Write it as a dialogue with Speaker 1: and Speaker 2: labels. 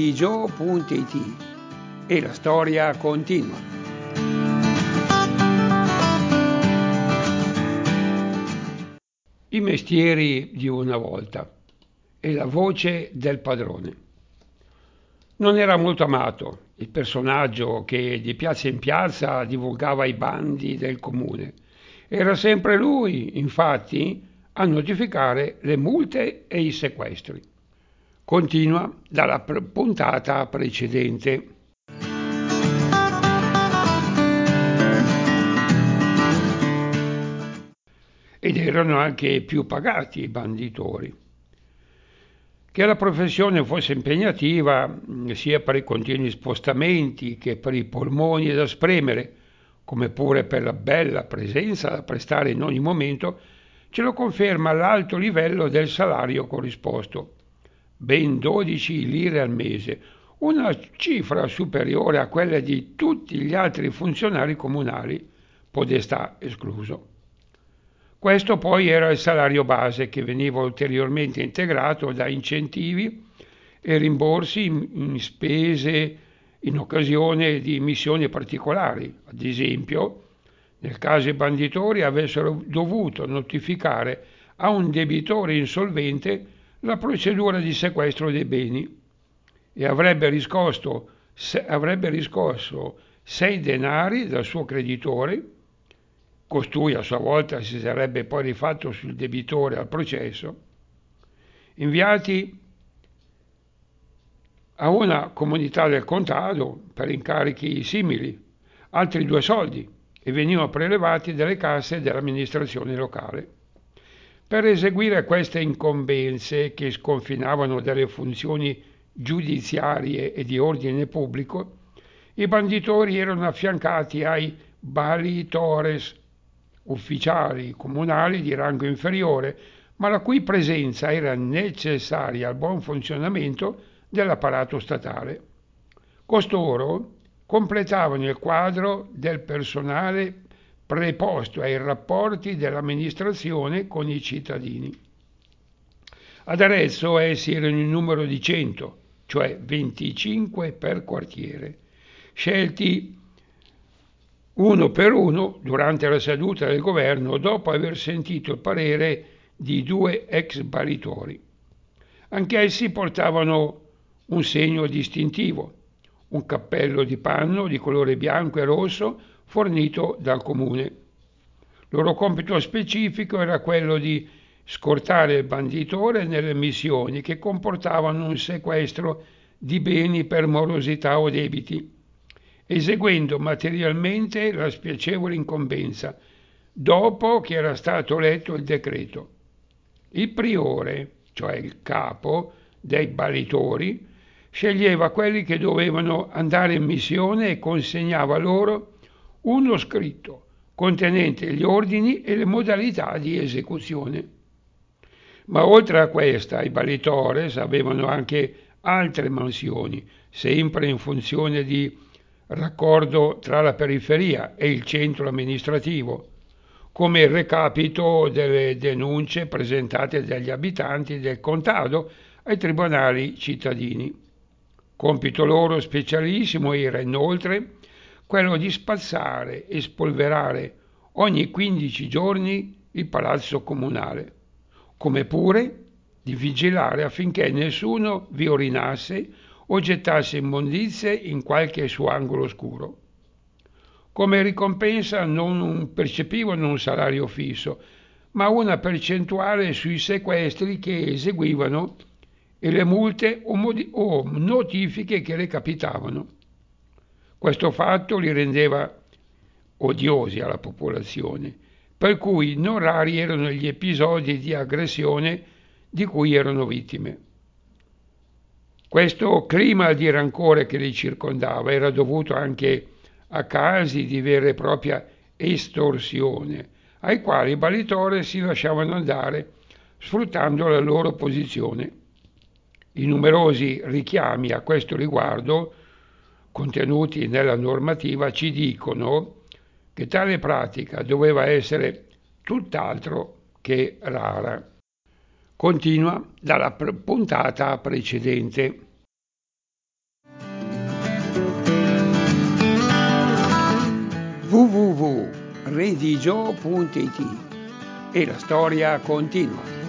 Speaker 1: djo.it e la storia continua. I mestieri di una volta e la voce del padrone. Non era molto amato il personaggio che di piazza in piazza divulgava i bandi del comune. Era sempre lui, infatti, a notificare le multe e i sequestri. Continua dalla puntata precedente. Ed erano anche più pagati i banditori. Che la professione fosse impegnativa sia per i continui spostamenti che per i polmoni da spremere, come pure per la bella presenza da prestare in ogni momento, ce lo conferma l'alto livello del salario corrisposto, ben 12 lire al mese, una cifra superiore a quella di tutti gli altri funzionari comunali, podestà escluso. Questo poi era il salario base che veniva ulteriormente integrato da incentivi e rimborsi in spese in occasione di missioni particolari, ad esempio nel caso i banditori avessero dovuto notificare a un debitore insolvente la procedura di sequestro dei beni. E avrebbe riscosso, avrebbe riscosso sei denari dal suo creditore, costui a sua volta si sarebbe poi rifatto sul debitore al processo, inviati a una comunità del contado per incarichi simili, altri due soldi e venivano prelevati dalle casse dell'amministrazione locale. Per eseguire queste incombenze che sconfinavano dalle funzioni giudiziarie e di ordine pubblico, i banditori erano affiancati ai balitores, ufficiali comunali di rango inferiore, ma la cui presenza era necessaria al buon funzionamento dell'apparato statale. Costoro completavano il quadro del personale preposto ai rapporti dell'amministrazione con i cittadini. Ad Arezzo essi erano in numero di 100, cioè 25 per quartiere, scelti uno per uno durante la seduta del governo dopo aver sentito il parere di due ex baritori. Anch'essi portavano un segno distintivo, un cappello di panno di colore bianco e rosso fornito dal comune. Il loro compito specifico era quello di scortare il banditore nelle missioni che comportavano un sequestro di beni per morosità o debiti, eseguendo materialmente la spiacevole incombenza dopo che era stato letto il decreto. Il priore, cioè il capo dei balitori, sceglieva quelli che dovevano andare in missione e consegnava loro uno scritto contenente gli ordini e le modalità di esecuzione. Ma oltre a questa, i balitores avevano anche altre mansioni, sempre in funzione di raccordo tra la periferia e il centro amministrativo, come il recapito delle denunce presentate dagli abitanti del contado ai tribunali cittadini. Compito loro specialissimo era inoltre quello di spazzare e spolverare ogni 15 giorni il palazzo comunale, come pure di vigilare affinché nessuno vi orinasse o gettasse immondizie in qualche suo angolo oscuro. Come ricompensa non percepivano un salario fisso, ma una percentuale sui sequestri che eseguivano e le multe o, modi- o notifiche che le capitavano. Questo fatto li rendeva odiosi alla popolazione, per cui non rari erano gli episodi di aggressione di cui erano vittime. Questo clima di rancore che li circondava era dovuto anche a casi di vera e propria estorsione, ai quali i balitori si lasciavano andare sfruttando la loro posizione. I numerosi richiami a questo riguardo contenuti nella normativa ci dicono che tale pratica doveva essere tutt'altro che rara. Continua dalla puntata precedente. www.redigio.it e la storia continua.